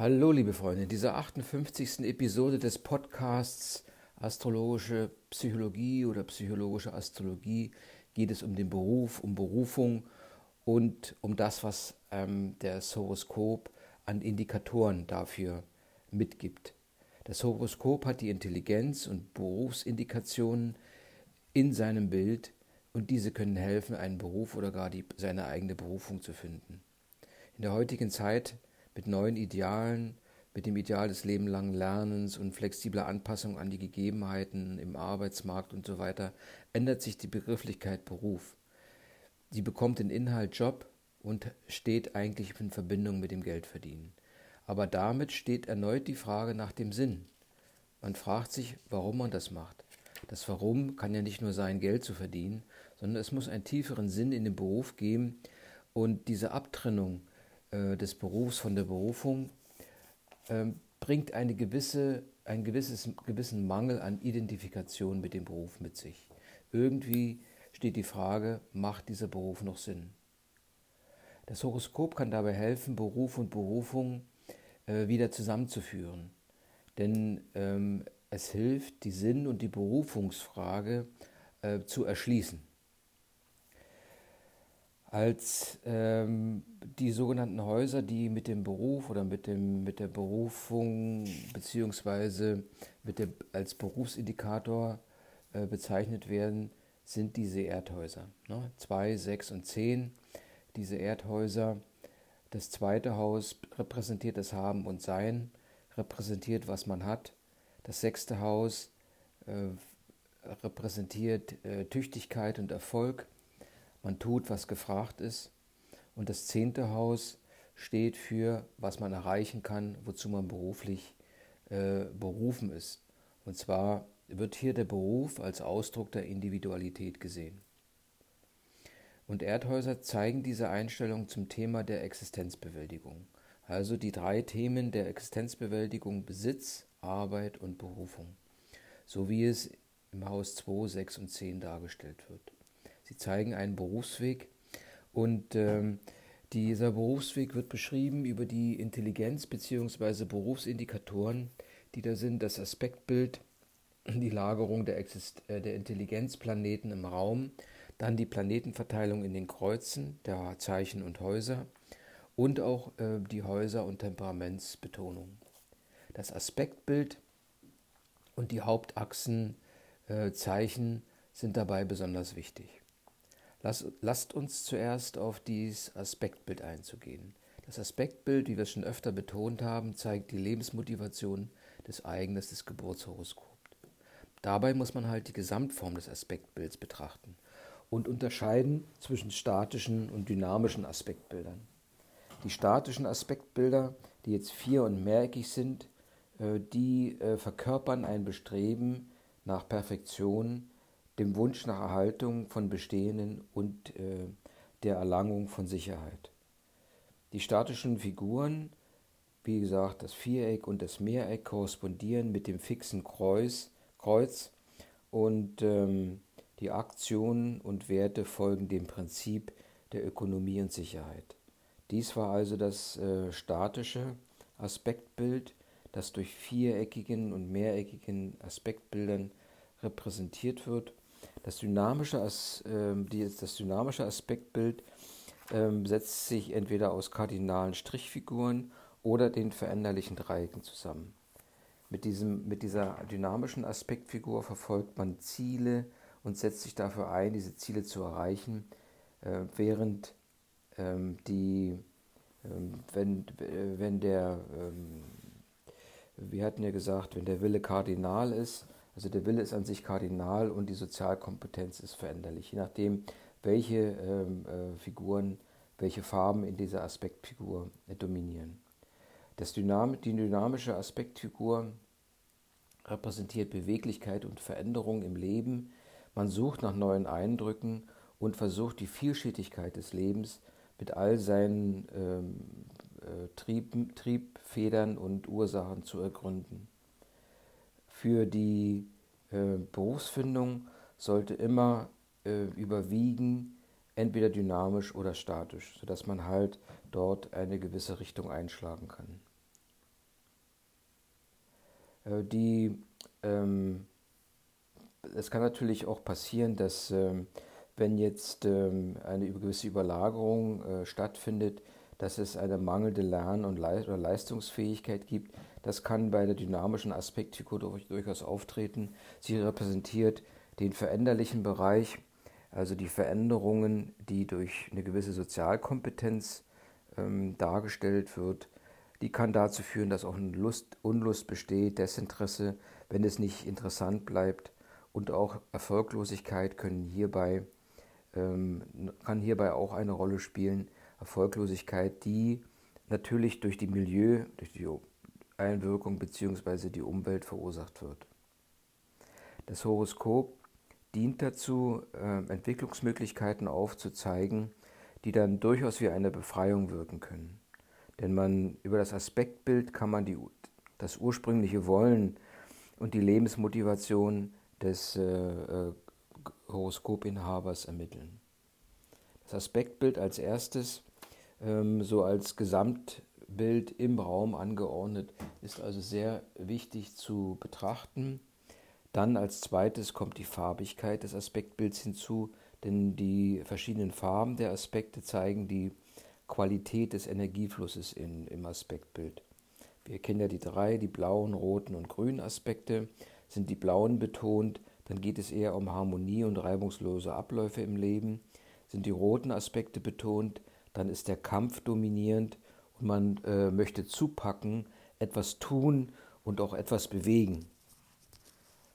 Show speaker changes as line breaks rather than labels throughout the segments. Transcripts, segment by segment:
Hallo, liebe Freunde, in dieser 58. Episode des Podcasts Astrologische Psychologie oder Psychologische Astrologie geht es um den Beruf, um Berufung und um das, was ähm, das Horoskop an Indikatoren dafür mitgibt. Das Horoskop hat die Intelligenz und Berufsindikationen in seinem Bild und diese können helfen, einen Beruf oder gar die, seine eigene Berufung zu finden. In der heutigen Zeit mit neuen Idealen, mit dem Ideal des lebenlangen Lernens und flexibler Anpassung an die Gegebenheiten im Arbeitsmarkt und so weiter, ändert sich die Begrifflichkeit Beruf. Sie bekommt den Inhalt Job und steht eigentlich in Verbindung mit dem Geldverdienen. Aber damit steht erneut die Frage nach dem Sinn. Man fragt sich, warum man das macht. Das Warum kann ja nicht nur sein, Geld zu verdienen, sondern es muss einen tieferen Sinn in den Beruf geben und diese Abtrennung äh, des Berufs von der Berufung äh, bringt eine gewisse, einen gewisses, gewissen Mangel an Identifikation mit dem Beruf mit sich. Irgendwie steht die Frage, macht dieser Beruf noch Sinn? Das Horoskop kann dabei helfen, Beruf und Berufung äh, wieder zusammenzuführen. Denn ähm, es hilft, die Sinn- und die Berufungsfrage äh, zu erschließen als ähm, die sogenannten Häuser, die mit dem Beruf oder mit, dem, mit der Berufung beziehungsweise mit der, als Berufsindikator äh, bezeichnet werden, sind diese Erdhäuser. Ne? Zwei, sechs und zehn, diese Erdhäuser. Das zweite Haus repräsentiert das Haben und Sein, repräsentiert, was man hat. Das sechste Haus äh, repräsentiert äh, Tüchtigkeit und Erfolg man tut, was gefragt ist. Und das zehnte Haus steht für, was man erreichen kann, wozu man beruflich äh, berufen ist. Und zwar wird hier der Beruf als Ausdruck der Individualität gesehen. Und Erdhäuser zeigen diese Einstellung zum Thema der Existenzbewältigung. Also die drei Themen der Existenzbewältigung Besitz, Arbeit und Berufung. So wie es im Haus 2, 6 und 10 dargestellt wird. Sie zeigen einen Berufsweg und ähm, dieser Berufsweg wird beschrieben über die Intelligenz bzw. Berufsindikatoren, die da sind, das Aspektbild, die Lagerung der, Exist äh, der Intelligenzplaneten im Raum, dann die Planetenverteilung in den Kreuzen der Zeichen und Häuser und auch äh, die Häuser- und Temperamentsbetonung. Das Aspektbild und die Hauptachsenzeichen äh, sind dabei besonders wichtig. Lass, lasst uns zuerst auf dieses Aspektbild einzugehen. Das Aspektbild, wie wir es schon öfter betont haben, zeigt die Lebensmotivation des Eigners des Geburtshoroskops. Dabei muss man halt die Gesamtform des Aspektbilds betrachten und unterscheiden zwischen statischen und dynamischen Aspektbildern. Die statischen Aspektbilder, die jetzt vier- und mehreckig sind, äh, die äh, verkörpern ein Bestreben nach Perfektion, dem Wunsch nach Erhaltung von Bestehenden und äh, der Erlangung von Sicherheit. Die statischen Figuren, wie gesagt, das Viereck und das Mehreck korrespondieren mit dem fixen Kreuz, Kreuz und ähm, die Aktionen und Werte folgen dem Prinzip der Ökonomie und Sicherheit. Dies war also das äh, statische Aspektbild, das durch viereckigen und mehreckigen Aspektbildern repräsentiert wird das dynamische, äh, das dynamische Aspektbild äh, setzt sich entweder aus kardinalen Strichfiguren oder den veränderlichen Dreiecken zusammen. Mit, diesem, mit dieser dynamischen Aspektfigur verfolgt man Ziele und setzt sich dafür ein, diese Ziele zu erreichen, äh, während ähm, die, ähm, wenn, wenn der, ähm, wir hatten ja gesagt, wenn der Wille kardinal ist, also der Wille ist an sich kardinal und die Sozialkompetenz ist veränderlich, je nachdem, welche ähm, äh, Figuren, welche Farben in dieser Aspektfigur äh, dominieren. Das Dynam die dynamische Aspektfigur repräsentiert Beweglichkeit und Veränderung im Leben. Man sucht nach neuen Eindrücken und versucht die Vielschichtigkeit des Lebens mit all seinen ähm, äh, Trieb, Triebfedern und Ursachen zu ergründen für die äh, Berufsfindung sollte immer äh, überwiegen, entweder dynamisch oder statisch, sodass man halt dort eine gewisse Richtung einschlagen kann. Äh, die, ähm, es kann natürlich auch passieren, dass ähm, wenn jetzt ähm, eine gewisse Überlagerung äh, stattfindet, dass es eine mangelnde Lern- und Le Leistungsfähigkeit gibt. Das kann bei der dynamischen Aspektfigur durchaus auftreten. Sie repräsentiert den veränderlichen Bereich, also die Veränderungen, die durch eine gewisse Sozialkompetenz ähm, dargestellt wird. Die kann dazu führen, dass auch eine Lust, Unlust besteht, Desinteresse, wenn es nicht interessant bleibt. Und auch Erfolglosigkeit können hierbei, ähm, kann hierbei auch eine Rolle spielen. Erfolglosigkeit, die natürlich durch die Milieu, durch die Einwirkung bzw. die Umwelt verursacht wird. Das Horoskop dient dazu, äh, Entwicklungsmöglichkeiten aufzuzeigen, die dann durchaus wie eine Befreiung wirken können. Denn man über das Aspektbild kann man die, das ursprüngliche Wollen und die Lebensmotivation des äh, äh, Horoskopinhabers ermitteln. Das Aspektbild als erstes, ähm, so als Gesamtbild im Raum angeordnet, ist also sehr wichtig zu betrachten. Dann als zweites kommt die Farbigkeit des Aspektbilds hinzu, denn die verschiedenen Farben der Aspekte zeigen die Qualität des Energieflusses in, im Aspektbild. Wir kennen ja die drei, die blauen, roten und grünen Aspekte. Sind die blauen betont, dann geht es eher um Harmonie und reibungslose Abläufe im Leben. Sind die roten Aspekte betont, dann ist der Kampf dominierend und man äh, möchte zupacken, etwas tun und auch etwas bewegen.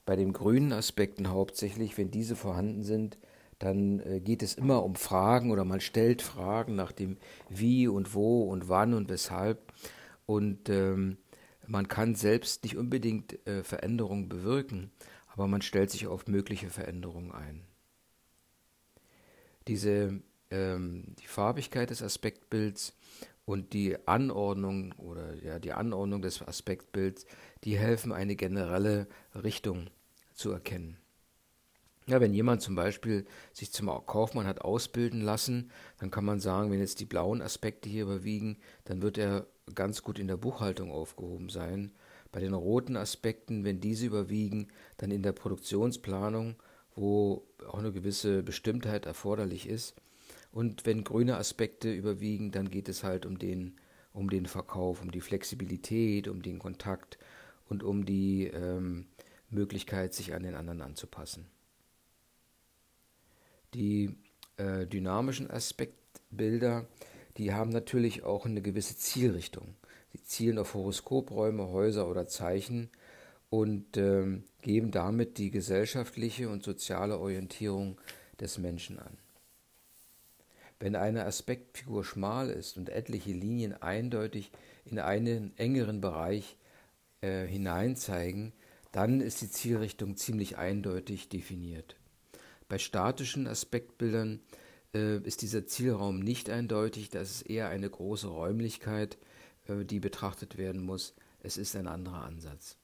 Bei den grünen Aspekten hauptsächlich, wenn diese vorhanden sind, dann äh, geht es immer um Fragen oder man stellt Fragen nach dem Wie und Wo und Wann und Weshalb. Und ähm, man kann selbst nicht unbedingt äh, Veränderungen bewirken, aber man stellt sich auf mögliche Veränderungen ein. Diese, ähm, die Farbigkeit des Aspektbilds und die Anordnung oder ja, die Anordnung des Aspektbilds, die helfen, eine generelle Richtung zu erkennen. Ja, wenn jemand zum Beispiel sich zum Kaufmann hat ausbilden lassen, dann kann man sagen, wenn jetzt die blauen Aspekte hier überwiegen, dann wird er ganz gut in der Buchhaltung aufgehoben sein. Bei den roten Aspekten, wenn diese überwiegen, dann in der Produktionsplanung, wo auch eine gewisse Bestimmtheit erforderlich ist. Und wenn grüne Aspekte überwiegen, dann geht es halt um den, um den Verkauf, um die Flexibilität, um den Kontakt und um die ähm, Möglichkeit, sich an den anderen anzupassen. Die äh, dynamischen Aspektbilder, die haben natürlich auch eine gewisse Zielrichtung. Sie zielen auf Horoskopräume, Häuser oder Zeichen und äh, geben damit die gesellschaftliche und soziale Orientierung des Menschen an. Wenn eine Aspektfigur schmal ist und etliche Linien eindeutig in einen engeren Bereich äh, hineinzeigen, dann ist die Zielrichtung ziemlich eindeutig definiert. Bei statischen Aspektbildern äh, ist dieser Zielraum nicht eindeutig, das ist eher eine große Räumlichkeit, äh, die betrachtet werden muss. Es ist ein anderer Ansatz.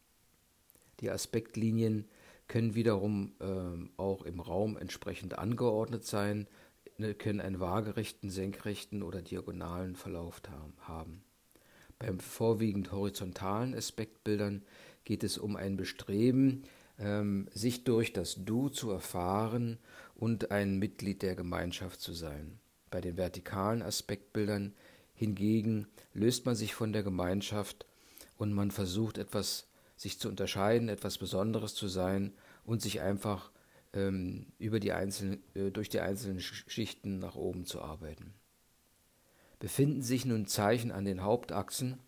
Die Aspektlinien können wiederum äh, auch im Raum entsprechend angeordnet sein, können einen waagerechten, senkrechten oder diagonalen Verlauf haben. Beim vorwiegend horizontalen Aspektbildern geht es um ein Bestreben, ähm, sich durch das Du zu erfahren und ein Mitglied der Gemeinschaft zu sein. Bei den vertikalen Aspektbildern hingegen löst man sich von der Gemeinschaft und man versucht etwas sich zu unterscheiden, etwas Besonderes zu sein und sich einfach ähm, über die einzelnen, äh, durch die einzelnen Schichten nach oben zu arbeiten. Befinden sich nun Zeichen an den Hauptachsen,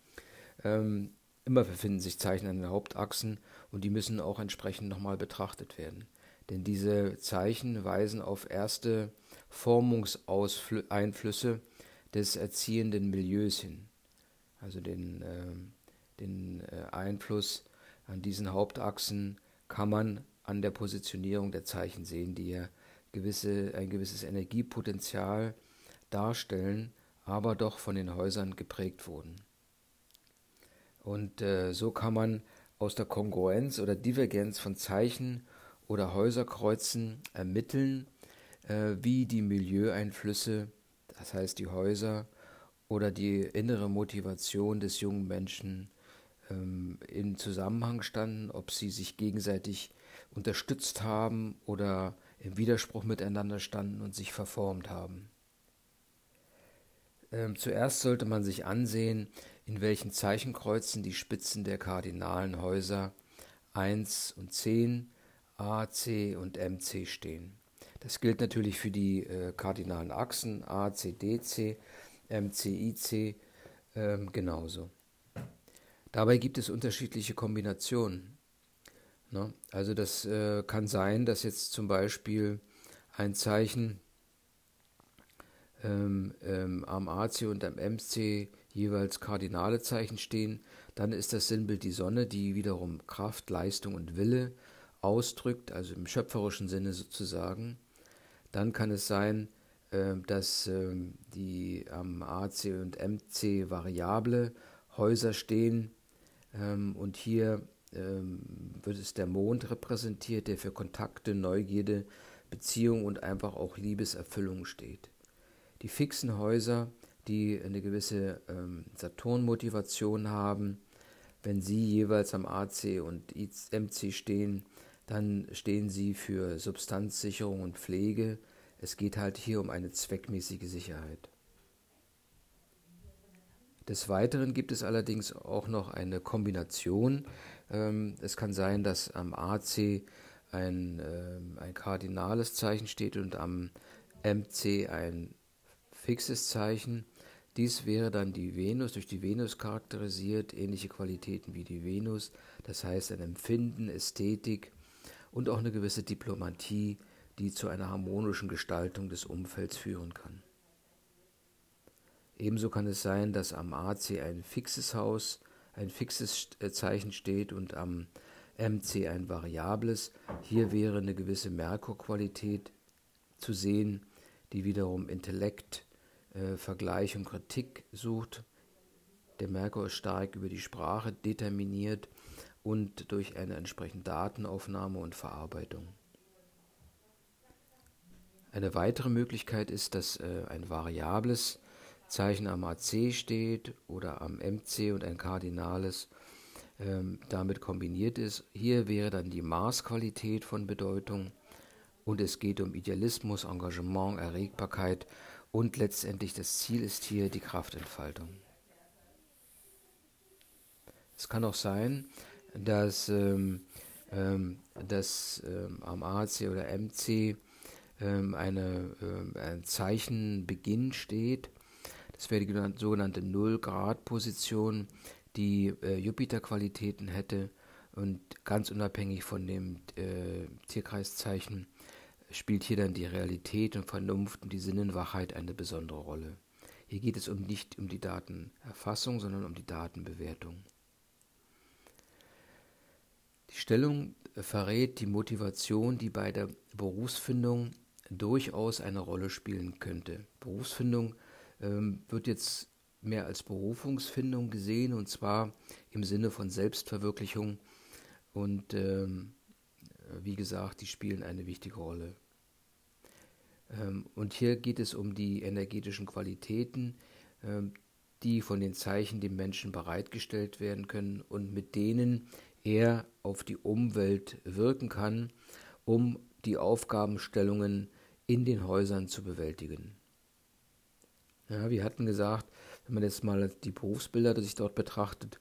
ähm, immer befinden sich Zeichen an den Hauptachsen und die müssen auch entsprechend nochmal betrachtet werden. Denn diese Zeichen weisen auf erste Formungseinflüsse des erziehenden Milieus hin. Also den, äh, den Einfluss an diesen Hauptachsen kann man an der Positionierung der Zeichen sehen, die ja gewisse, ein gewisses Energiepotenzial darstellen, aber doch von den Häusern geprägt wurden. Und äh, so kann man aus der Kongruenz oder Divergenz von Zeichen oder Häuserkreuzen ermitteln, äh, wie die Milieueinflüsse, das heißt die Häuser oder die innere Motivation des jungen Menschen ähm, in Zusammenhang standen, ob sie sich gegenseitig unterstützt haben oder im Widerspruch miteinander standen und sich verformt haben. Ähm, zuerst sollte man sich ansehen, in welchen Zeichenkreuzen die Spitzen der kardinalen Häuser 1 und 10, A, C und MC stehen. Das gilt natürlich für die äh, kardinalen Achsen A, C, D, C, MC, IC ähm, genauso. Dabei gibt es unterschiedliche Kombinationen. Ne? Also das äh, kann sein, dass jetzt zum Beispiel ein Zeichen ähm, ähm, am AC und am MC jeweils kardinale Zeichen stehen. Dann ist das Sinnbild die Sonne, die wiederum Kraft, Leistung und Wille ausdrückt, also im schöpferischen Sinne sozusagen. Dann kann es sein, äh, dass äh, die am AC und MC variable Häuser stehen, ähm, und hier wird es der Mond repräsentiert, der für Kontakte, Neugierde, Beziehung und einfach auch Liebeserfüllung steht. Die fixen Häuser, die eine gewisse ähm, Saturn-Motivation haben, wenn sie jeweils am AC und MC stehen, dann stehen sie für Substanzsicherung und Pflege. Es geht halt hier um eine zweckmäßige Sicherheit. Des Weiteren gibt es allerdings auch noch eine Kombination. Ähm, es kann sein, dass am AC ein, ähm, ein kardinales Zeichen steht und am MC ein fixes Zeichen. Dies wäre dann die Venus, durch die Venus charakterisiert, ähnliche Qualitäten wie die Venus, das heißt ein Empfinden, Ästhetik und auch eine gewisse Diplomatie, die zu einer harmonischen Gestaltung des Umfelds führen kann. Ebenso kann es sein, dass am AC ein fixes Haus, ein fixes äh, Zeichen steht und am MC ein variables. Hier wäre eine gewisse Merkurqualität zu sehen, die wiederum Intellekt, äh, Vergleich und Kritik sucht. Der Merkur ist stark über die Sprache determiniert und durch eine entsprechende Datenaufnahme und Verarbeitung. Eine weitere Möglichkeit ist, dass äh, ein variables Zeichen am AC steht oder am MC und ein kardinales ähm, damit kombiniert ist. Hier wäre dann die Maßqualität von Bedeutung und es geht um Idealismus, Engagement, Erregbarkeit und letztendlich das Ziel ist hier die Kraftentfaltung. Es kann auch sein, dass, ähm, ähm, dass ähm, am AC oder MC ähm, eine, äh, ein Zeichenbeginn steht das wäre die sogenannte Null-Grad-Position, die äh, Jupiter-Qualitäten hätte und ganz unabhängig von dem äh, Tierkreiszeichen spielt hier dann die Realität und Vernunft und die Sinnenwachheit eine besondere Rolle. Hier geht es um nicht um die Datenerfassung, sondern um die Datenbewertung. Die Stellung verrät die Motivation, die bei der Berufsfindung durchaus eine Rolle spielen könnte. Berufsfindung wird jetzt mehr als Berufungsfindung gesehen und zwar im Sinne von Selbstverwirklichung. Und ähm, wie gesagt, die spielen eine wichtige Rolle. Ähm, und hier geht es um die energetischen Qualitäten, ähm, die von den Zeichen dem Menschen bereitgestellt werden können und mit denen er auf die Umwelt wirken kann, um die Aufgabenstellungen in den Häusern zu bewältigen. Ja, wir hatten gesagt, wenn man jetzt mal die Berufsbilder sich dort betrachtet,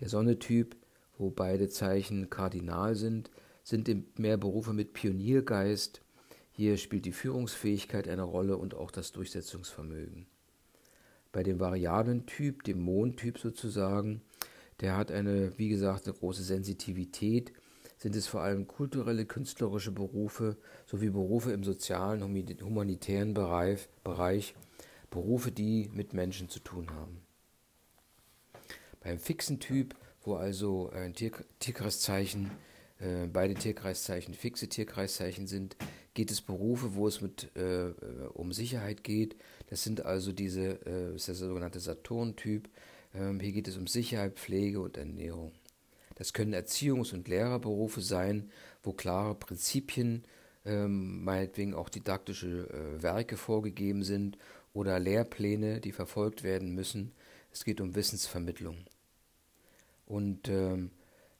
der Sonnetyp, wo beide Zeichen kardinal sind, sind mehr Berufe mit Pioniergeist. Hier spielt die Führungsfähigkeit eine Rolle und auch das Durchsetzungsvermögen. Bei dem variablen Typ, dem Mondtyp sozusagen, der hat eine, wie gesagt, eine große Sensitivität, sind es vor allem kulturelle, künstlerische Berufe sowie Berufe im sozialen, humanitären Bereich, Bereich Berufe, die mit Menschen zu tun haben. Beim fixen Typ, wo also ein Tier, Tierkreiszeichen, äh, beide Tierkreiszeichen fixe Tierkreiszeichen sind, geht es Berufe, wo es mit, äh, um Sicherheit geht. Das sind also diese, äh, ist der sogenannte Saturn-Typ. Ähm, hier geht es um Sicherheit, Pflege und Ernährung. Das können Erziehungs- und Lehrerberufe sein, wo klare Prinzipien, ähm, meinetwegen auch didaktische äh, Werke vorgegeben sind oder Lehrpläne, die verfolgt werden müssen. Es geht um Wissensvermittlung. Und ähm,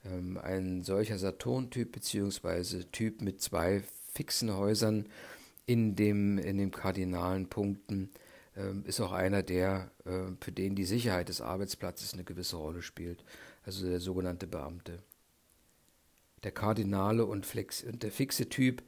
ähm, ein solcher Saturn-Typ beziehungsweise Typ mit zwei fixen Häusern in dem, in dem kardinalen Punkten ähm, ist auch einer, der, äh, für den die Sicherheit des Arbeitsplatzes eine gewisse Rolle spielt, also der sogenannte Beamte. Der kardinale und, flex, und der fixe Typ,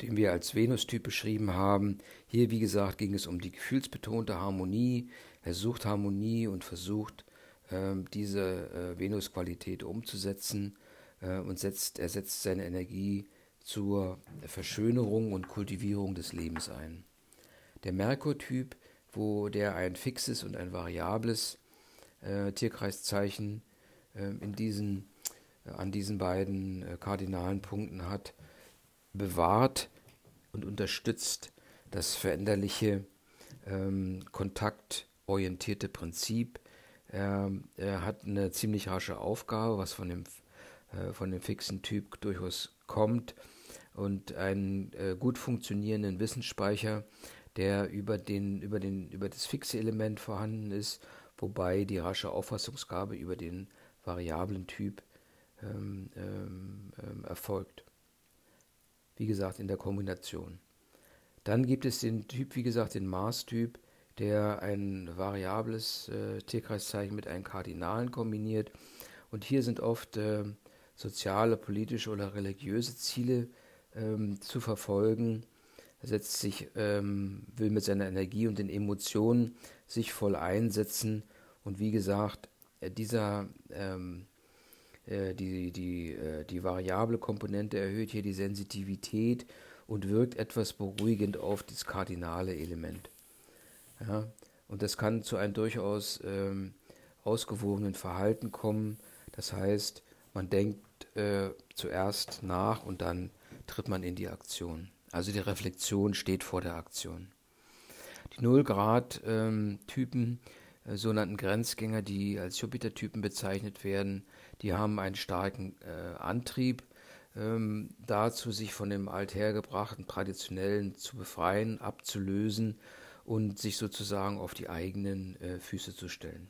den wir als Venus-Typ beschrieben haben, hier wie gesagt ging es um die gefühlsbetonte Harmonie. Er sucht Harmonie und versucht ähm, diese äh, Venus-Qualität umzusetzen äh, und setzt, er setzt seine Energie zur Verschönerung und Kultivierung des Lebens ein. Der Merkur-Typ wo der ein fixes und ein variables äh, Tierkreiszeichen äh, in diesen, äh, an diesen beiden kardinalen Punkten hat, bewahrt und unterstützt das veränderliche, ähm, kontaktorientierte Prinzip. Er, er, hat eine ziemlich rasche Aufgabe, was von dem, äh, von dem fixen Typ durchaus kommt und einen äh, gut funktionierenden Wissensspeicher, der über, den, über, den, über das fixe Element vorhanden ist, wobei die rasche Auffassungsgabe über den variablen Typ ähm, ähm, ähm, erfolgt. Wie gesagt, in der Kombination. Dann gibt es den Typ, wie gesagt, den Mars-Typ, der ein variables äh, Tierkreiszeichen mit einem Kardinalen kombiniert. Und hier sind oft äh, soziale, politische oder religiöse Ziele ähm, zu verfolgen, er setzt sich, ähm, will mit seiner Energie und den Emotionen sich voll einsetzen. Und wie gesagt, äh, dieser, ähm, äh, die, die, äh, die variable Komponente erhöht hier die Sensitivität und wirkt etwas beruhigend auf das kardinale Element. Ja? Und das kann zu einem durchaus ähm, ausgewogenen Verhalten kommen. Das heißt, man denkt äh, zuerst nach und dann tritt man in die Aktion. Also die Reflexion steht vor der Aktion. Die Null-Grad-Typen, äh, sogenannten Grenzgänger, die als Jupiter-Typen bezeichnet werden, die haben einen starken äh, Antrieb ähm, dazu, sich von dem althergebrachten, traditionellen zu befreien, abzulösen und sich sozusagen auf die eigenen äh, Füße zu stellen.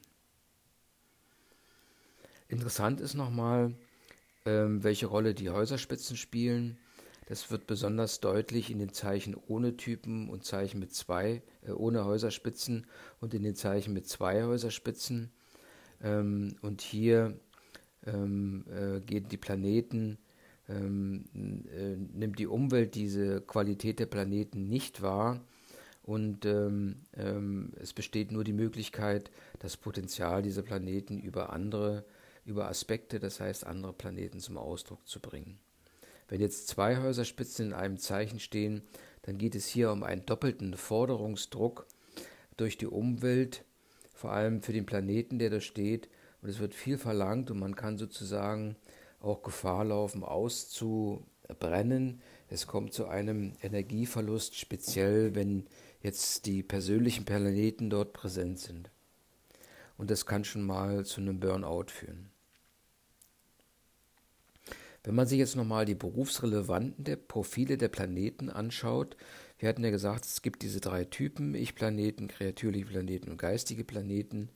Interessant ist nochmal, ähm, welche Rolle die Häuserspitzen spielen. Das wird besonders deutlich in den Zeichen ohne Typen und Zeichen mit zwei, äh, ohne Häuserspitzen und in den Zeichen mit zwei Häuserspitzen. Ähm, und hier ähm, äh, gehen die Planeten, ähm, äh, nimmt die Umwelt diese Qualität der Planeten nicht wahr. Und ähm, ähm, es besteht nur die Möglichkeit, das Potenzial dieser Planeten über andere, über Aspekte, das heißt andere Planeten zum Ausdruck zu bringen. Wenn jetzt zwei Häuserspitzen in einem Zeichen stehen, dann geht es hier um einen doppelten Forderungsdruck durch die Umwelt, vor allem für den Planeten, der da steht. Und es wird viel verlangt und man kann sozusagen auch Gefahr laufen, auszubrennen. Es kommt zu einem Energieverlust, speziell wenn jetzt die persönlichen Planeten dort präsent sind. Und das kann schon mal zu einem Burnout führen. Wenn man sich jetzt nochmal die berufsrelevanten der Profile der Planeten anschaut, wir hatten ja gesagt, es gibt diese drei Typen, Ich-Planeten, kreatürliche Planeten und geistige Planeten.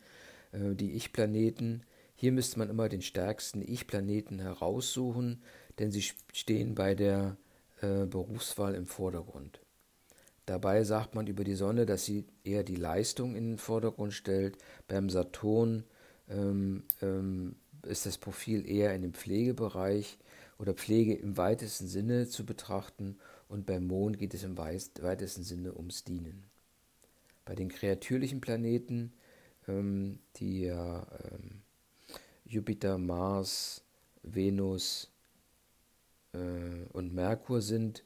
Äh, die Ich-Planeten, hier müsste man immer den stärksten Ich-Planeten heraussuchen, denn sie stehen bei der äh, Berufswahl im Vordergrund. Dabei sagt man über die Sonne, dass sie eher die Leistung in den Vordergrund stellt. Beim Saturn ähm, ähm, ist das Profil eher in dem Pflegebereich oder Pflege im weitesten Sinne zu betrachten und beim Mond geht es im weitesten Sinne ums Dienen. Bei den kreatürlichen Planeten, ähm, die ja ähm, Jupiter, Mars, Venus äh, und Merkur sind,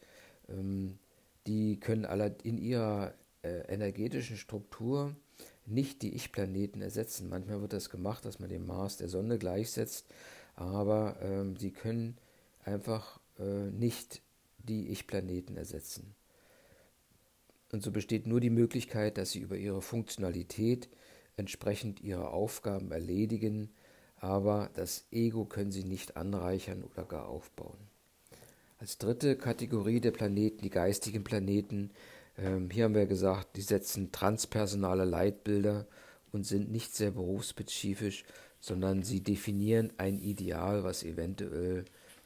ähm, die können alle in ihrer äh, energetischen Struktur nicht die Ich-Planeten ersetzen. Manchmal wird das gemacht, dass man den Mars der Sonne gleichsetzt, aber ähm, sie können einfach äh, nicht die Ich-Planeten ersetzen. Und so besteht nur die Möglichkeit, dass sie über ihre Funktionalität entsprechend ihre Aufgaben erledigen, aber das Ego können sie nicht anreichern oder gar aufbauen. Als dritte Kategorie der Planeten, die geistigen Planeten, ähm, hier haben wir gesagt, die setzen transpersonale Leitbilder und sind nicht sehr berufsspezifisch, sondern sie definieren ein Ideal, was eventuell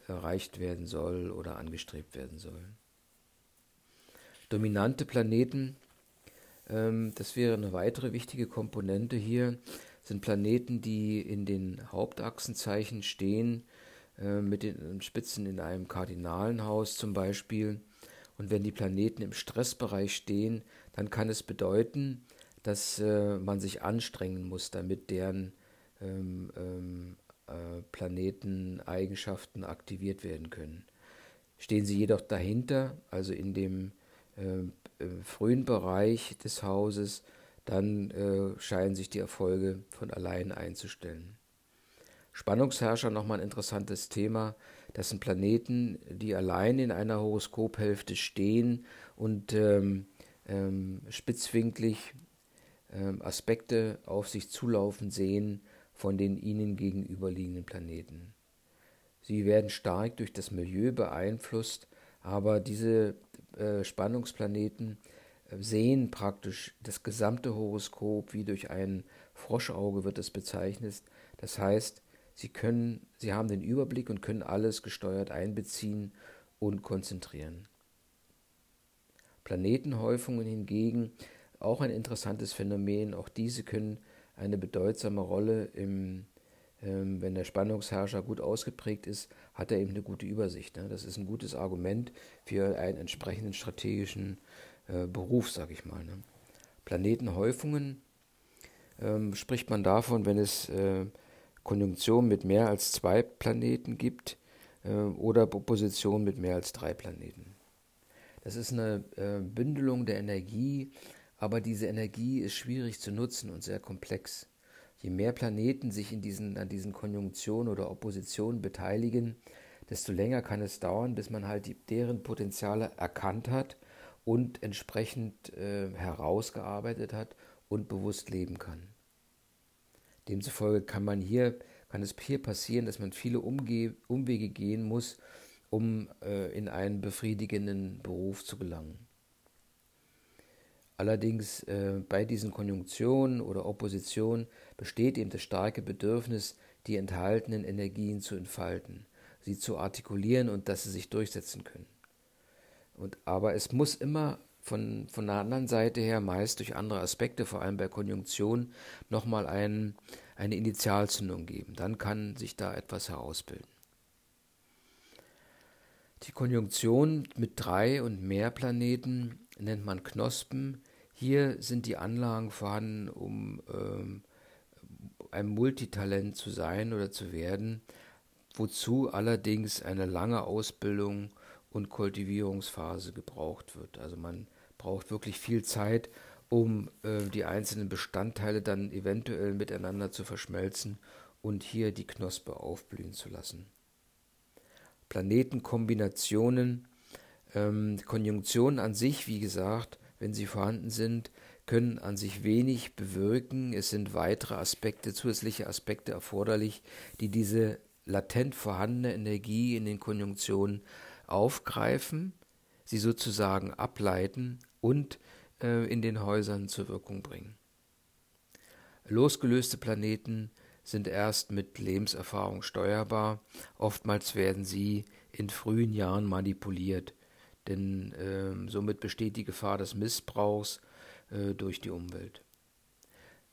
erreicht werden soll oder angestrebt werden soll. Dominante Planeten, das wäre eine weitere wichtige Komponente hier, sind Planeten, die in den Hauptachsenzeichen stehen, äh, mit den Spitzen in einem kardinalen Haus zum Beispiel. Und wenn die Planeten im Stressbereich stehen, dann kann es bedeuten, dass äh, man sich anstrengen muss, damit deren ähm, ähm, äh, Planeteneigenschaften aktiviert werden können. Stehen sie jedoch dahinter, also in dem äh, äh, frühen Bereich des Hauses, dann äh, scheinen sich die Erfolge von allein einzustellen. Spannungsherrscher nochmal ein interessantes Thema. Das sind Planeten, die allein in einer Horoskophälfte stehen und ähm, ähm, spitzwinklig ähm, Aspekte auf sich zulaufen sehen von den ihnen gegenüberliegenden Planeten. Sie werden stark durch das Milieu beeinflusst, aber diese äh, Spannungsplaneten äh, sehen praktisch das gesamte Horoskop wie durch ein Froschauge wird es bezeichnet. Das heißt, sie können, sie haben den Überblick und können alles gesteuert einbeziehen und konzentrieren. Planetenhäufungen hingegen auch ein interessantes Phänomen. Auch diese können eine bedeutsame Rolle im, wenn der Spannungsherrscher gut ausgeprägt ist, hat er eben eine gute Übersicht. Ne? Das ist ein gutes Argument für einen entsprechenden strategischen äh, Beruf, sage ich mal. Ne? Planetenhäufungen ähm, spricht man davon, wenn es äh, Konjunktion mit mehr als zwei Planeten gibt äh, oder Position mit mehr als drei Planeten. Das ist eine Bündelung der Energie aber diese Energie ist schwierig zu nutzen und sehr komplex. Je mehr Planeten sich in diesen, an diesen Konjunktionen oder Oppositionen beteiligen, desto länger kann es dauern, bis man halt die, deren Potenziale erkannt hat und entsprechend äh, herausgearbeitet hat und bewusst leben kann. Demzufolge kann man hier, kann es hier passieren, dass man viele Umge Umwege gehen muss, um äh, in einen befriedigenden Beruf zu gelangen. Allerdings äh, bei diesen Konjunktionen oder Oppositionen besteht eben das starke Bedürfnis, die enthaltenen Energien zu entfalten, sie zu artikulieren und dass sie sich durchsetzen können. Und, aber es muss immer von, von der anderen Seite her, meist durch andere Aspekte, vor allem bei Konjunktionen, nochmal ein, eine Initialzündung geben. Dann kann sich da etwas herausbilden. Die Konjunktion mit drei und mehr Planeten nennt man Knospen, hier sind die Anlagen vorhanden, um ähm, ein Multitalent zu sein oder zu werden, wozu allerdings eine lange Ausbildung und Kultivierungsphase gebraucht wird. Also man braucht wirklich viel Zeit, um äh, die einzelnen Bestandteile dann eventuell miteinander zu verschmelzen und hier die Knospe aufblühen zu lassen. Planetenkombinationen, ähm, Konjunktionen an sich, wie gesagt, wenn sie vorhanden sind, können an sich wenig bewirken. Es sind weitere Aspekte, zusätzliche Aspekte erforderlich, die diese latent vorhandene Energie in den Konjunktionen aufgreifen, sie sozusagen ableiten und äh, in den Häusern zur Wirkung bringen. Losgelöste Planeten sind erst mit Lebenserfahrung steuerbar. Oftmals werden sie in frühen Jahren manipuliert denn äh, somit besteht die Gefahr des Missbrauchs äh, durch die Umwelt.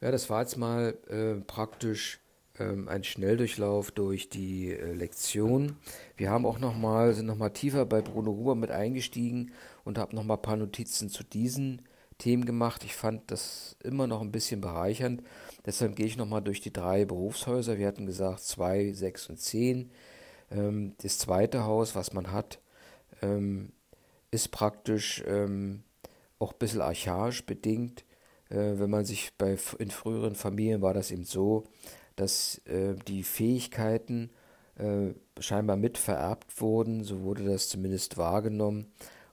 Ja, das war jetzt mal äh, praktisch ähm, ein Schnelldurchlauf durch die äh, Lektion. Wir haben auch noch mal, sind nochmal tiefer bei Bruno Huber mit eingestiegen und habe nochmal ein paar Notizen zu diesen Themen gemacht. Ich fand das immer noch ein bisschen bereichernd. Deshalb gehe ich nochmal durch die drei Berufshäuser. Wir hatten gesagt zwei, sechs und zehn. Ähm, das zweite Haus, was man hat, ähm, ist praktisch ähm, auch ein bisschen archaisch bedingt. Äh, wenn man sich bei in früheren Familien war das eben so, dass äh, die Fähigkeiten äh, scheinbar mit vererbt wurden, so wurde das zumindest wahrgenommen.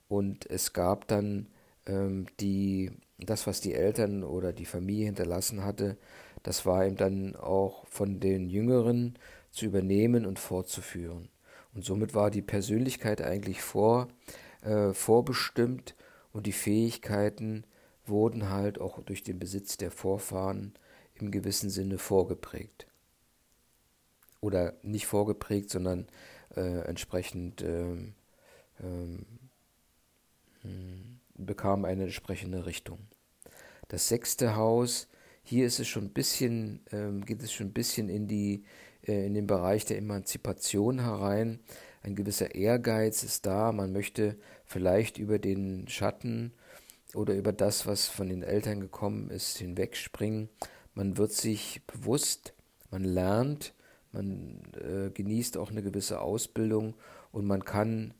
Und es gab dann ähm, die, das, was die Eltern oder die Familie hinterlassen hatte, das war eben dann auch von den Jüngeren zu übernehmen und fortzuführen. Und somit war die Persönlichkeit eigentlich vor äh, vorbestimmt und die Fähigkeiten wurden halt auch durch den Besitz der Vorfahren im gewissen Sinne vorgeprägt. oder nicht vorgeprägt, sondern äh, entsprechend ähm, ähm, hm, bekam eine entsprechende Richtung. Das sechste Haus, hier ist es schon ein bisschen, ähm, geht es schon ein bisschen in die äh, in den Bereich der Emanzipation herein. Ein gewisser Ehrgeiz ist da. Man möchte vielleicht über den Schatten oder über das, was von den Eltern gekommen ist, hinwegspringen. Man wird sich bewusst, man lernt, man äh, genießt auch eine gewisse Ausbildung und man kann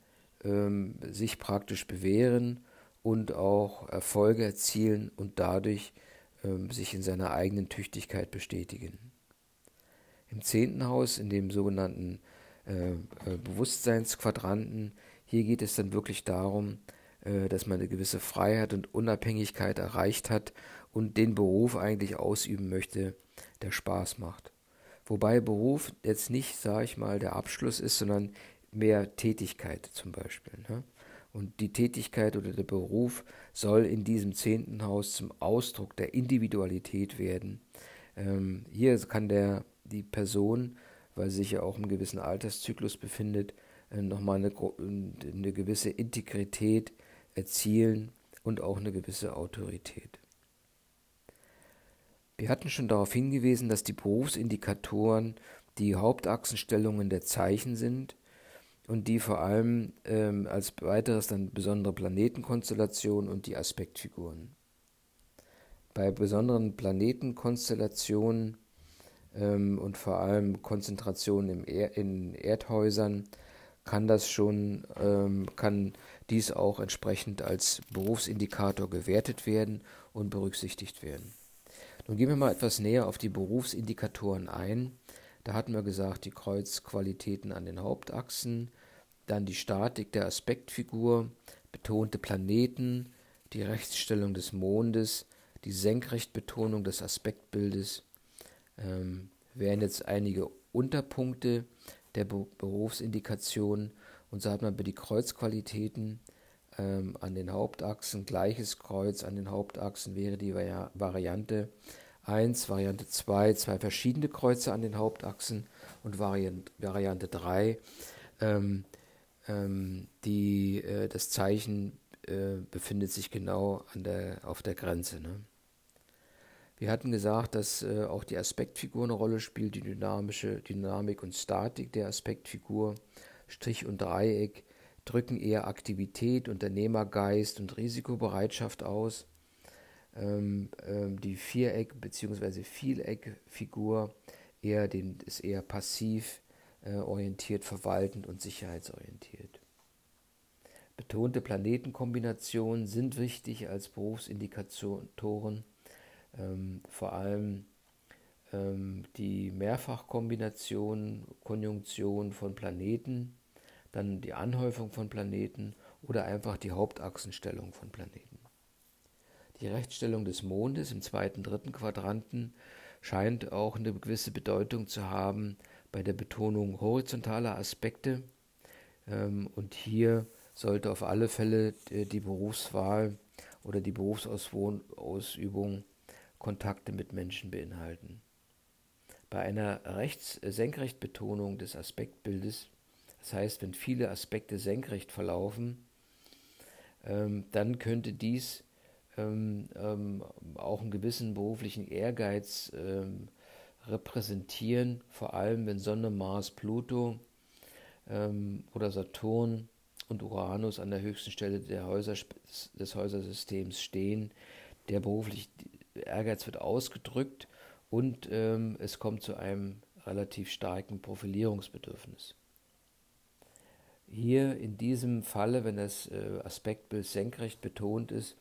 ähm, sich praktisch bewähren und auch Erfolge erzielen und dadurch ähm, sich in seiner eigenen Tüchtigkeit bestätigen. Im zehnten Haus, in dem sogenannten äh, äh, Bewusstseinsquadranten, hier geht es dann wirklich darum, äh, dass man eine gewisse Freiheit und Unabhängigkeit erreicht hat und den Beruf eigentlich ausüben möchte, der Spaß macht. Wobei Beruf jetzt nicht, sage ich mal, der Abschluss ist, sondern mehr Tätigkeit zum Beispiel. Ne? Und die Tätigkeit oder der Beruf soll in diesem zehnten Haus zum Ausdruck der Individualität werden. Ähm, hier kann der, die Person, weil sie sich ja auch im gewissen Alterszyklus befindet, nochmal eine, eine gewisse Integrität erzielen und auch eine gewisse Autorität. Wir hatten schon darauf hingewiesen, dass die Berufsindikatoren die Hauptachsenstellungen der Zeichen sind und die vor allem ähm, als weiteres dann besondere Planetenkonstellationen und die Aspektfiguren. Bei besonderen Planetenkonstellationen ähm, und vor allem Konzentrationen er in Erdhäusern kann das schon, ähm, kann dies auch entsprechend als Berufsindikator gewertet werden und berücksichtigt werden. Nun gehen wir mal etwas näher auf die Berufsindikatoren ein. Da hatten wir gesagt, die Kreuzqualitäten an den Hauptachsen, dann die Statik der Aspektfigur, betonte Planeten, die Rechtsstellung des Mondes, die Senkrechtbetonung des Aspektbildes, ähm, wären jetzt einige Unterpunkte der Be Berufsindikation. Und so hat man bei die Kreuzqualitäten ähm, an den Hauptachsen, gleiches Kreuz an den Hauptachsen wäre die Vari Variante 1, Variante 2, zwei verschiedene Kreuze an den Hauptachsen und Variant, Variante 3, ähm, ähm, die, äh, das Zeichen äh, befindet sich genau der, auf der Grenze. Ne? Wir hatten gesagt, dass äh, auch die Aspektfigur eine Rolle spielt, die dynamische Dynamik und Statik der Aspektfigur. Strich und Dreieck drücken eher Aktivität, Unternehmergeist und Risikobereitschaft aus. Ähm, ähm, die Viereck- bzw. Vieleckfigur eher den, ist eher passiv äh, orientiert, verwaltend und sicherheitsorientiert. Betonte Planetenkombinationen sind wichtig als Berufsindikatoren ähm, vor allem ähm, die Mehrfachkombination, Konjunktion von Planeten, dann die Anhäufung von Planeten oder einfach die Hauptachsenstellung von Planeten. Die Rechtsstellung des Mondes im zweiten, dritten Quadranten scheint auch eine gewisse Bedeutung zu haben bei der Betonung horizontaler Aspekte. Ähm, und hier sollte auf alle Fälle äh, die Berufswahl oder die Berufsausübung Kontakte mit Menschen beinhalten. Bei einer Rechts-Senkrechtbetonung des Aspektbildes, das heißt, wenn viele Aspekte senkrecht verlaufen, ähm, dann könnte dies ähm, ähm, auch einen gewissen beruflichen Ehrgeiz ähm, repräsentieren, vor allem wenn Sonne, Mars, Pluto ähm, oder Saturn und Uranus an der höchsten Stelle Häuser, des Häusersystems stehen, der beruflich Ehrgeiz wird ausgedrückt und ähm, es kommt zu einem relativ starken Profilierungsbedürfnis. Hier in diesem Falle, wenn das äh, Aspektbild senkrecht betont ist,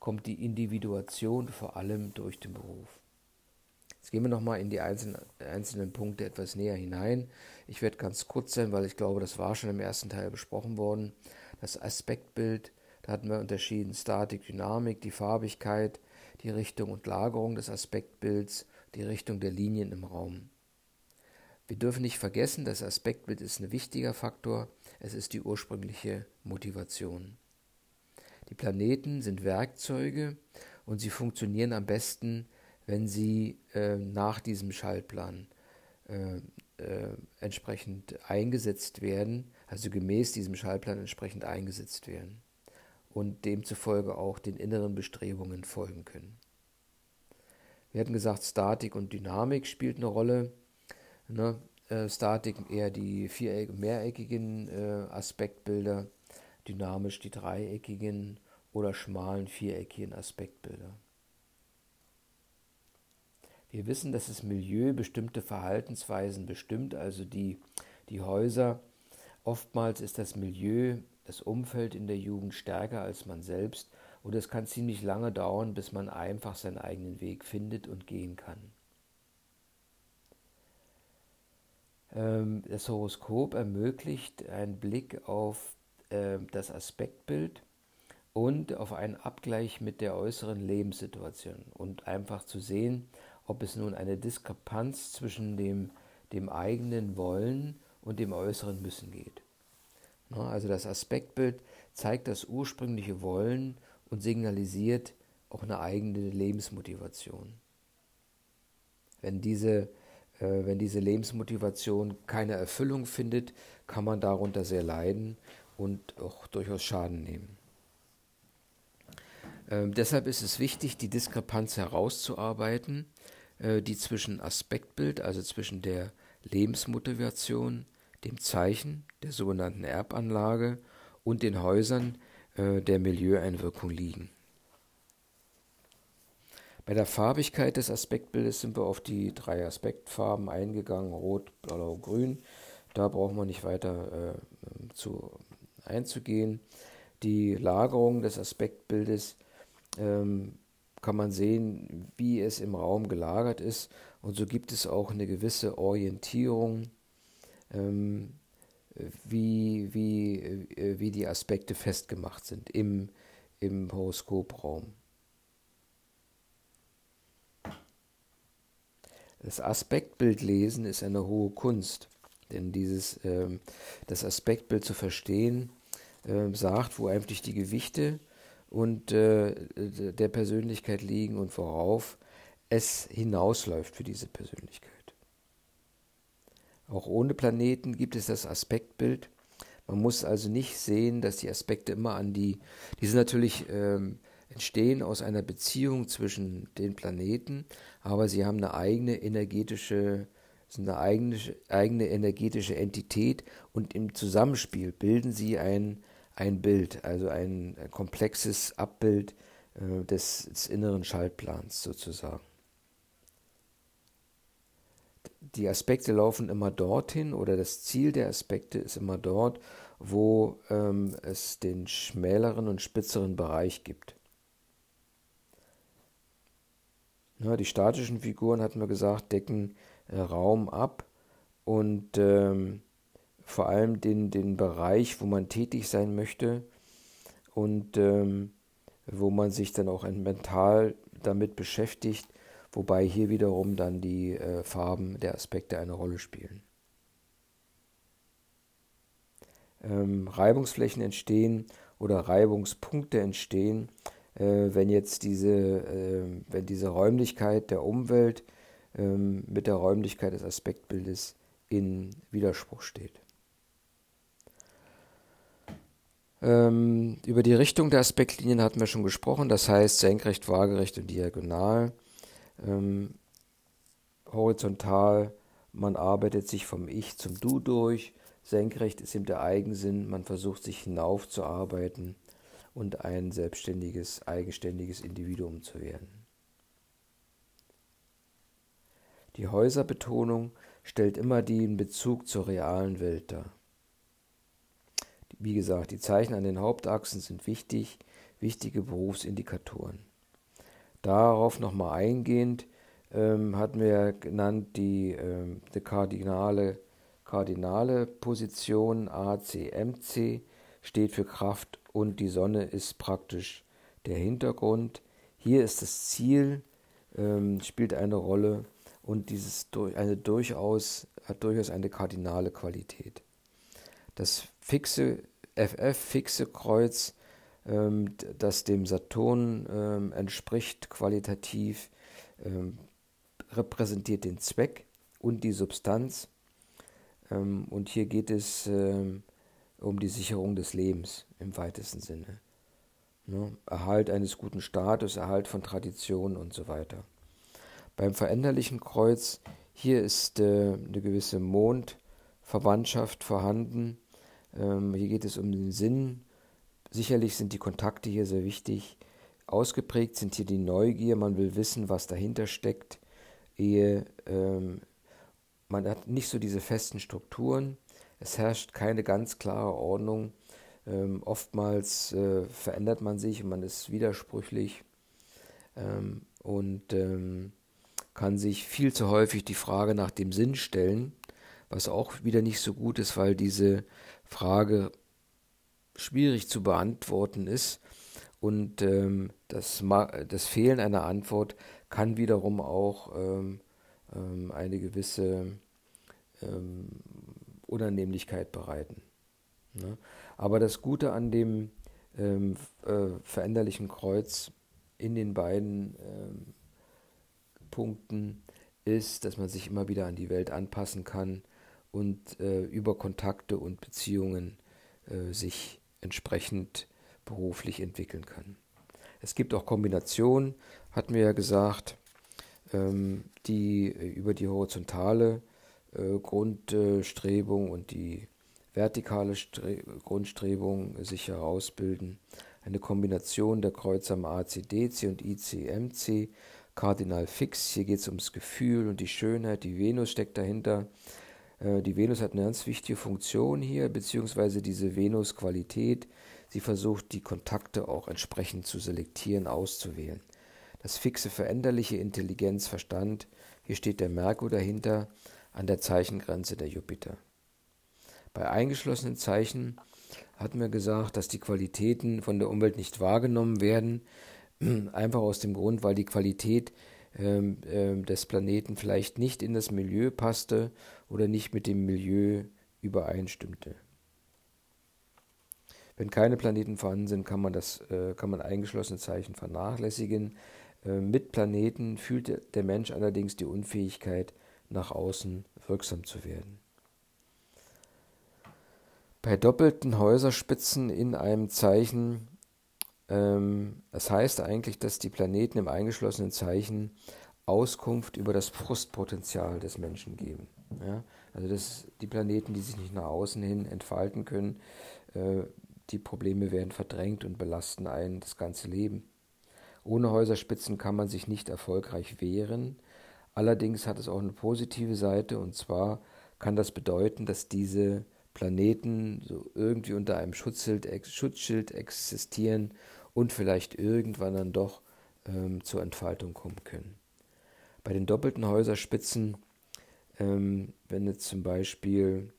kommt die Individuation vor allem durch den Beruf. Jetzt gehen wir nochmal in die einzelnen, einzelnen Punkte etwas näher hinein. Ich werde ganz kurz sein, weil ich glaube, das war schon im ersten Teil besprochen worden. Das Aspektbild, da hatten wir unterschieden Statik, Dynamik, die Farbigkeit, die Richtung und Lagerung des Aspektbilds, die Richtung der Linien im Raum. Wir dürfen nicht vergessen, das Aspektbild ist ein wichtiger Faktor, es ist die ursprüngliche Motivation. Die Planeten sind Werkzeuge und sie funktionieren am besten, wenn sie äh, nach diesem Schaltplan äh, äh, entsprechend eingesetzt werden, also gemäß diesem Schaltplan entsprechend eingesetzt werden und demzufolge auch den inneren Bestrebungen folgen können. Wir hatten gesagt, Statik und Dynamik spielt eine Rolle. Ne? Äh, Statik eher die viereck mehreckigen äh, Aspektbilder, dynamisch die dreieckigen oder schmalen viereckigen Aspektbilder. Wir wissen, dass das Milieu bestimmte Verhaltensweisen bestimmt, also die, die Häuser. Oftmals ist das Milieu, das Umfeld in der Jugend stärker als man selbst und es kann ziemlich lange dauern, bis man einfach seinen eigenen Weg findet und gehen kann. Ähm, das Horoskop ermöglicht einen Blick auf äh, das Aspektbild und auf einen Abgleich mit der äußeren Lebenssituation und einfach zu sehen, ob es nun eine Diskrepanz zwischen dem, dem eigenen Wollen und dem äußeren Müssen geht. Also das Aspektbild zeigt das ursprüngliche Wollen und signalisiert auch eine eigene Lebensmotivation. Wenn diese, äh, wenn diese Lebensmotivation keine Erfüllung findet, kann man darunter sehr leiden und auch durchaus Schaden nehmen. Ähm, deshalb ist es wichtig, die Diskrepanz herauszuarbeiten äh, die zwischen Aspektbild, also zwischen der Lebensmotivation, dem Zeichen der sogenannten Erbanlage und den Häusern äh, der Milieueinwirkung liegen. Bei der Farbigkeit des Aspektbildes sind wir auf die drei Aspektfarben eingegangen, Rot, Blau, Grün. Da brauchen wir nicht weiter äh, zu einzugehen. Die Lagerung des Aspektbildes ähm, kann man sehen, wie es im Raum gelagert ist. Und so gibt es auch eine gewisse Orientierung, wie, wie, äh, wie die Aspekte festgemacht sind im, im Horoskopraum. Das Aspektbildlesen ist eine hohe Kunst, denn dieses, ähm, das Aspektbild zu verstehen äh, sagt, wo eigentlich die Gewichte und äh, der Persönlichkeit liegen und worauf es hinausläuft für diese Persönlichkeit. Auch ohne Planeten gibt es das Aspektbild. Man muss also nicht sehen, dass die Aspekte immer an die, die sind natürlich ähm, entstehen aus einer Beziehung zwischen den Planeten, aber sie haben eine eigene energetische, sind eine eigene, eigene energetische Entität und im Zusammenspiel bilden sie ein, ein Bild, also ein, komplexes Abbild äh, des, des inneren Schaltplans sozusagen. Die Aspekte laufen immer dorthin oder das Ziel der Aspekte ist immer dort, wo ähm, es den schmäleren und spitzeren Bereich gibt. Ja, die statischen Figuren, hatten wir gesagt, decken äh, Raum ab und ähm, vor allem den, den Bereich, wo man tätig sein möchte und ähm, wo man sich dann auch mental damit beschäftigt, wobei hier wiederum dann die äh, Farben der Aspekte eine Rolle spielen. Ähm, Reibungsflächen entstehen oder Reibungspunkte entstehen, äh, wenn jetzt diese, äh, wenn diese Räumlichkeit der Umwelt ähm, mit der Räumlichkeit des Aspektbildes in Widerspruch steht. Ähm, über die Richtung der Aspektlinien hatten wir schon gesprochen, das heißt senkrecht, waagerecht und diagonal. Ähm, horizontal, man arbeitet sich vom Ich zum Du durch. Senkrecht ist eben der Eigensinn, man versucht sich hinaufzuarbeiten und ein selbstständiges, eigenständiges Individuum zu werden. Die Häuserbetonung stellt immer den Bezug zur realen Welt dar. Wie gesagt, die Zeichen an den Hauptachsen sind wichtig, wichtige Berufsindikatoren. Darauf nochmal eingehend ähm, hatten wir genannt die, ähm, die kardinale, kardinale Position ACMC steht für Kraft und die Sonne ist praktisch der Hintergrund. Hier ist das Ziel, ähm, spielt eine Rolle und dieses eine durchaus, hat durchaus eine kardinale Qualität. Das fixe FF, fixe Kreuz, ähm, das dem Saturn ähm, entspricht qualitativ, ähm, repräsentiert den Zweck und die Substanz. Ähm, und hier geht es ähm, um die Sicherung des Lebens im weitesten Sinne. Ne? Erhalt eines guten Status, Erhalt von Traditionen und so weiter. Beim veränderlichen Kreuz, hier ist äh, eine gewisse Mondverwandtschaft vorhanden. Ähm, hier geht es um den Sinn. Sicherlich sind die Kontakte hier sehr wichtig. Ausgeprägt sind hier die Neugier, man will wissen, was dahinter steckt, ehe ähm, man hat nicht so diese festen Strukturen. Es herrscht keine ganz klare Ordnung. Ähm, oftmals äh, verändert man sich und man ist widersprüchlich ähm, und ähm, kann sich viel zu häufig die Frage nach dem Sinn stellen, was auch wieder nicht so gut ist, weil diese Frage schwierig zu beantworten ist und ähm, das, das, Fehlen einer Antwort kann wiederum auch ähm, ähm, eine gewisse ähm, Unannehmlichkeit bereiten. Ne? Aber das Gute an dem ähm, äh, veränderlichen Kreuz in den beiden ähm, Punkten ist, dass man sich immer wieder an die Welt anpassen kann und äh, über Kontakte und Beziehungen äh, sich entsprechend beruflich entwickeln kann. Es gibt auch Kombinationen, hatten wir ja gesagt, ähm, die äh, über die horizontale äh, Grundstrebung und die vertikale Stre Grundstrebung sich herausbilden. Eine Kombination der Kreuze am ACDC und ICMC, Kardinal fix. Hier geht es ums Gefühl und die Schönheit. Die Venus steckt dahinter. Äh, die Venus hat eine ganz wichtige Funktion hier, beziehungsweise diese Venus-Qualität. Sie versucht, die Kontakte auch entsprechend zu selektieren, auszuwählen. Das fixe, veränderliche Intelligenz, Verstand. Hier steht der Merkur dahinter an der Zeichengrenze der Jupiter. Bei eingeschlossenen Zeichen hatten wir gesagt, dass die Qualitäten von der Umwelt nicht wahrgenommen werden, einfach aus dem Grund, weil die Qualität äh, des Planeten vielleicht nicht in das Milieu passte oder nicht mit dem Milieu übereinstimmte. Wenn keine Planeten vorhanden sind, kann man das, äh, kann man eingeschlossene Zeichen vernachlässigen. Äh, mit Planeten fühlt der Mensch allerdings die Unfähigkeit, nach außen wirksam zu werden. Bei doppelten Häuserspitzen in einem Zeichen, ähm, es heißt eigentlich, dass die Planeten im eingeschlossenen Zeichen Auskunft über das Frustpotenzial des Menschen geben. Ja? Also das, die Planeten, die sich nicht nach außen hin entfalten können, äh, die Probleme werden verdrängt und belasten einen das ganze Leben. Ohne Häuserspitzen kann man sich nicht erfolgreich wehren, Allerdings hat es auch eine positive Seite und zwar kann das bedeuten, dass diese Planeten so irgendwie unter einem Schutzschild, Schutzschild existieren und vielleicht irgendwann dann doch ähm, zur Entfaltung kommen können. Bei den doppelten Häuserspitzen, ähm, wenn jetzt zum Beispiel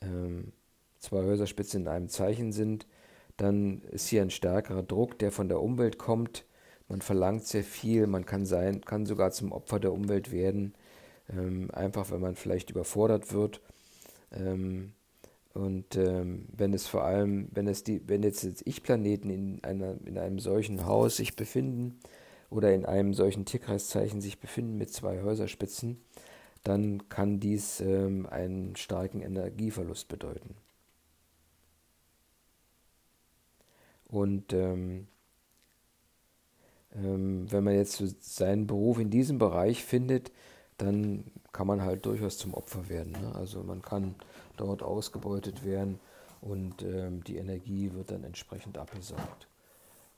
ähm, zwei Häuserspitzen in einem Zeichen sind, dann ist hier ein stärkerer Druck, der von der Umwelt kommt, man verlangt sehr viel, man kann sein, kann sogar zum Opfer der Umwelt werden, ähm, einfach weil man vielleicht überfordert wird. Ähm, und ähm, wenn es vor allem, wenn es die, wenn jetzt, jetzt Ich-Planeten in einer, in einem solchen Haus sich befinden oder in einem solchen Tierkreiszeichen sich befinden mit zwei Häuserspitzen, dann kann dies ähm, einen starken Energieverlust bedeuten. Und ähm, ähm, wenn man jetzt seinen Beruf in diesem Bereich findet, dann kann man halt durchaus zum Opfer werden. Ne? Also man kann dort ausgebeutet werden und ähm, die Energie wird dann entsprechend abgesaugt.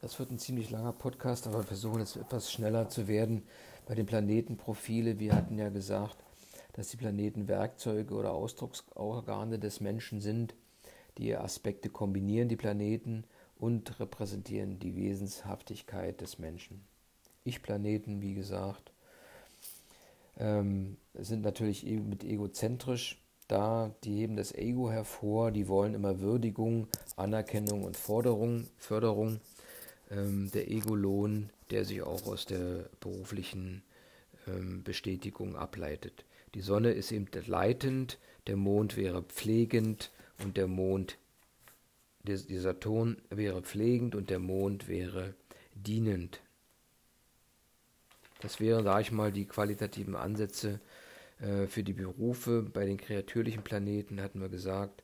Das wird ein ziemlich langer Podcast, aber wir versuchen jetzt etwas schneller zu werden. Bei den Planetenprofile, wir hatten ja gesagt, dass die Planeten Werkzeuge oder Ausdrucksorgane des Menschen sind. Die Aspekte kombinieren die Planeten und repräsentieren die Wesenshaftigkeit des Menschen. Ich-Planeten, wie gesagt, ähm, sind natürlich e-, mit egozentrisch da, die heben das Ego hervor, die wollen immer Würdigung, Anerkennung und Forderung, Förderung. Ähm, der Ego-Lohn, der sich auch aus der beruflichen ähm, Bestätigung ableitet. Die Sonne ist eben leitend, der Mond wäre pflegend und der Mond der Saturn wäre pflegend und der Mond wäre dienend. Das wären, sage ich mal, die qualitativen Ansätze Äh, für die Berufe bei den kreatürlichen Planeten hatten wir gesagt,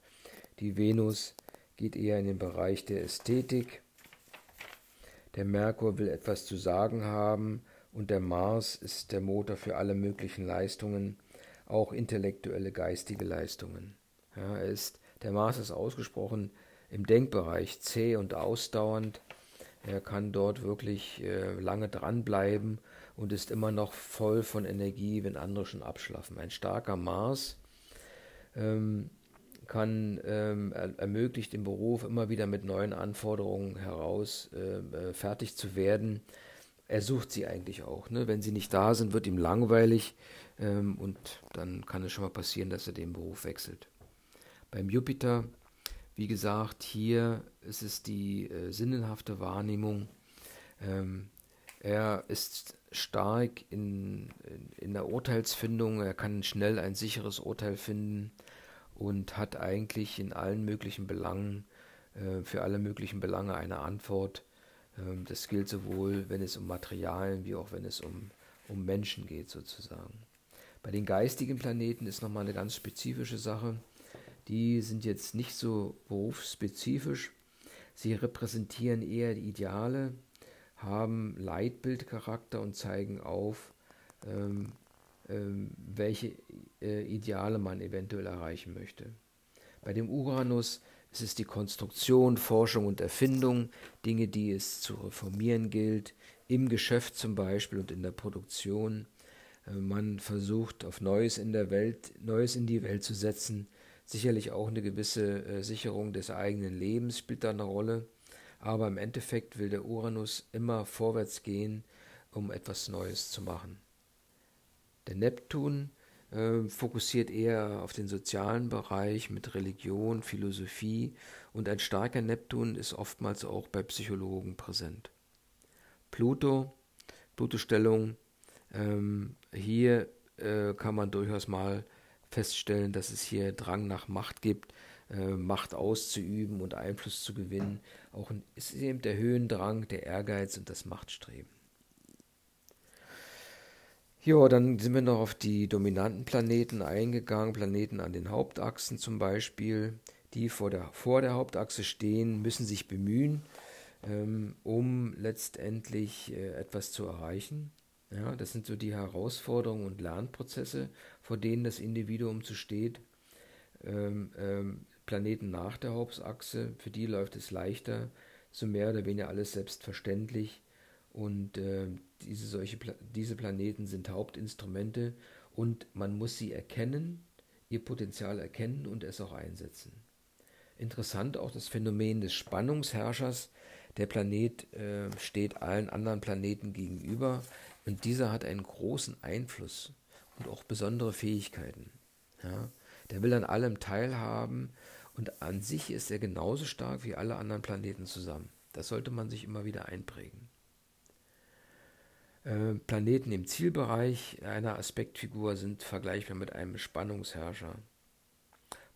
die Venus geht eher in den Bereich der Ästhetik, der Merkur will etwas zu sagen haben und der Mars ist der Motor für alle möglichen Leistungen, auch intellektuelle, geistige Leistungen. Ja, er ist, der Mars ist ausgesprochen im Denkbereich zäh und ausdauernd. Er kann dort wirklich äh, lange dranbleiben und ist immer noch voll von Energie, wenn andere schon abschlafen. Ein starker Mars ähm, kann, ähm, er, ermöglicht im Beruf immer wieder mit neuen Anforderungen heraus äh, äh, fertig zu werden. Er sucht sie eigentlich auch. Ne? Wenn sie nicht da sind, wird ihm langweilig ähm, und dann kann es schon mal passieren, dass er den Beruf wechselt. Beim Jupiter, wie gesagt, hier ist es die äh, sinnenhafte Wahrnehmung. Ähm, er ist stark in, in, in, der Urteilsfindung, er kann schnell ein sicheres Urteil finden und hat eigentlich in allen möglichen Belangen, äh, für alle möglichen Belange eine Antwort. Ähm, das gilt sowohl, wenn es um Materialien wie auch wenn es um, um Menschen geht, sozusagen. Bei den geistigen Planeten ist nochmal eine ganz spezifische Sache. Die sind jetzt nicht so berufsspezifisch. Sie repräsentieren eher die Ideale, haben Leitbildcharakter und zeigen auf, ähm, ähm, welche äh, Ideale man eventuell erreichen möchte. Bei dem Uranus ist es die Konstruktion, Forschung und Erfindung, Dinge, die es zu reformieren gilt, im Geschäft zum Beispiel und in der Produktion. Äh, man versucht auf Neues in der Welt, Neues in die Welt zu setzen. Sicherlich auch eine gewisse äh, Sicherung des eigenen Lebens spielt da eine Rolle. Aber im Endeffekt will der Uranus immer vorwärts gehen, um etwas Neues zu machen. Der Neptun äh, fokussiert eher auf den sozialen Bereich mit Religion, Philosophie und ein starker Neptun ist oftmals auch bei Psychologen präsent. Pluto, Pluto-Stellung, ähm, hier äh, kann man durchaus mal feststellen, dass es hier Drang nach Macht gibt, äh, Macht auszuüben und Einfluss zu gewinnen. Auch ist eben der Höhendrang, der Ehrgeiz und das Machtstreben. Ja, dann sind wir noch auf die dominanten Planeten eingegangen, Planeten an den Hauptachsen zum Beispiel. Die vor der, vor der Hauptachse stehen, müssen sich bemühen, ähm, um letztendlich äh, etwas zu erreichen. Ja, das sind so die Herausforderungen und Lernprozesse, vor denen das Individuum zu steht. Ähm, ähm, Planeten nach der Hauptachse, für die läuft es leichter, so mehr oder weniger alles selbstverständlich. Und äh, diese, solche Pla diese Planeten sind Hauptinstrumente und man muss sie erkennen, ihr Potenzial erkennen und es auch einsetzen. Interessant auch das Phänomen des Spannungsherrschers. Der Planet äh, steht allen anderen Planeten gegenüber und dieser hat einen großen Einfluss und auch besondere Fähigkeiten. Ja? Der will an allem teilhaben und an sich ist er genauso stark wie alle anderen Planeten zusammen. Das sollte man sich immer wieder einprägen. Äh, Planeten im Zielbereich einer Aspektfigur sind vergleichbar mit einem Spannungsherrscher.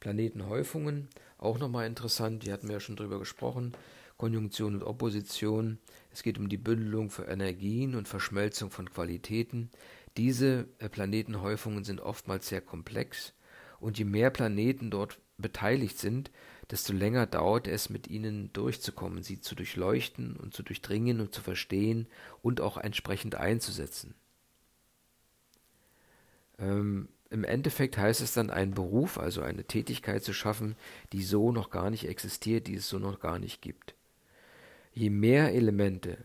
Planetenhäufungen, auch nochmal interessant, die hatten wir ja schon drüber gesprochen. Konjunktion und Opposition. Es geht um die Bündelung für Energien und Verschmelzung von Qualitäten. Diese äh, Planetenhäufungen sind oftmals sehr komplex und je mehr Planeten dort beteiligt sind, desto länger dauert es, mit ihnen durchzukommen, sie zu durchleuchten und zu durchdringen und zu verstehen und auch entsprechend einzusetzen. Ähm, Im Endeffekt heißt es dann, einen Beruf, also eine Tätigkeit zu schaffen, die so noch gar nicht existiert, die es so noch gar nicht gibt. Je mehr Elemente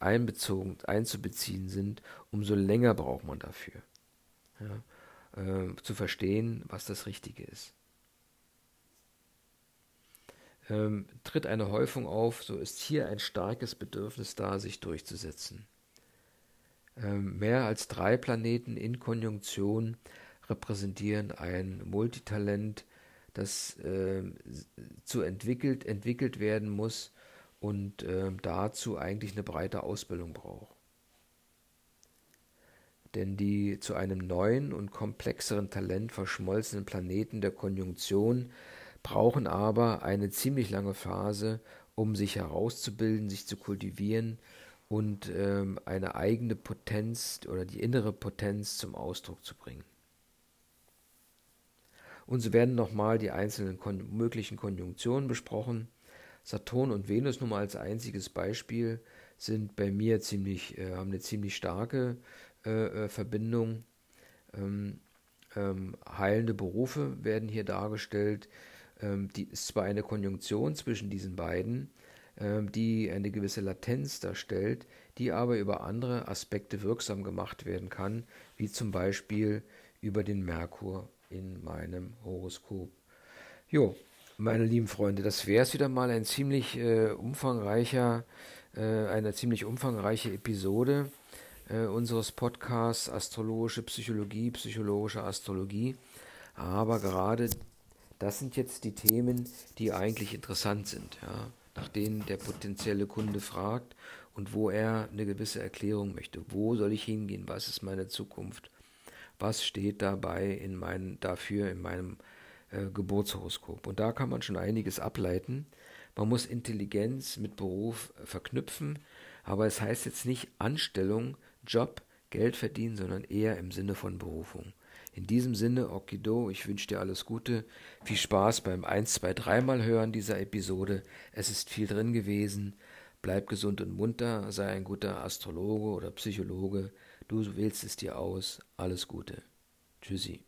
einbezogen, einzubeziehen sind, umso länger braucht man dafür, ja, äh, zu verstehen, was das Richtige ist ähm, tritt eine Häufung auf, so ist hier ein starkes Bedürfnis da, sich durchzusetzen. Ähm, mehr als drei Planeten in Konjunktion repräsentieren ein Multitalent, das äh, zu entwickelt, entwickelt werden muss und äh, dazu eigentlich eine breite Ausbildung braucht. Denn die zu einem neuen und komplexeren Talent verschmolzenen Planeten der Konjunktion brauchen aber eine ziemlich lange Phase, um sich herauszubilden, sich zu kultivieren und ähm, eine eigene Potenz oder die innere Potenz zum Ausdruck zu bringen. Und so werden nochmal die einzelnen kon möglichen Konjunktionen besprochen. Saturn und Venus nur mal als einziges Beispiel sind bei mir ziemlich, äh, haben eine ziemlich starke äh, äh Verbindung. Ähm, ähm, heilende Berufe werden hier dargestellt. Ähm, die ist zwar eine Konjunktion zwischen diesen beiden, ähm, die eine gewisse Latenz darstellt, die aber über andere Aspekte wirksam gemacht werden kann, wie zum Beispiel über den Merkur in meinem Horoskop. Jo, meine lieben Freunde, das wäre es wieder mal ein ziemlich äh, umfangreicher, äh, eine ziemlich umfangreiche Episode äh, unseres Podcasts Astrologische Psychologie, psychologische Astrologie. Aber gerade das sind jetzt die Themen, die eigentlich interessant sind. Ja nach denen der potenzielle Kunde fragt und wo er eine gewisse Erklärung möchte. Wo soll ich hingehen? Was ist meine Zukunft? Was steht dabei in mein, dafür in meinem äh, Geburtshoroskop? Und da kann man schon einiges ableiten. Man muss Intelligenz mit Beruf verknüpfen, aber es heißt jetzt nicht Anstellung, Job, Geld verdienen, sondern eher im Sinne von Berufung. In diesem Sinne, Okido, ich wünsche dir alles Gute. Viel Spaß beim 1, 2, 3 Mal hören dieser Episode. Es ist viel drin gewesen. Bleib gesund und munter, sei ein guter Astrologe oder Psychologe. Du wählst es dir aus. Alles Gute. Tschüssi.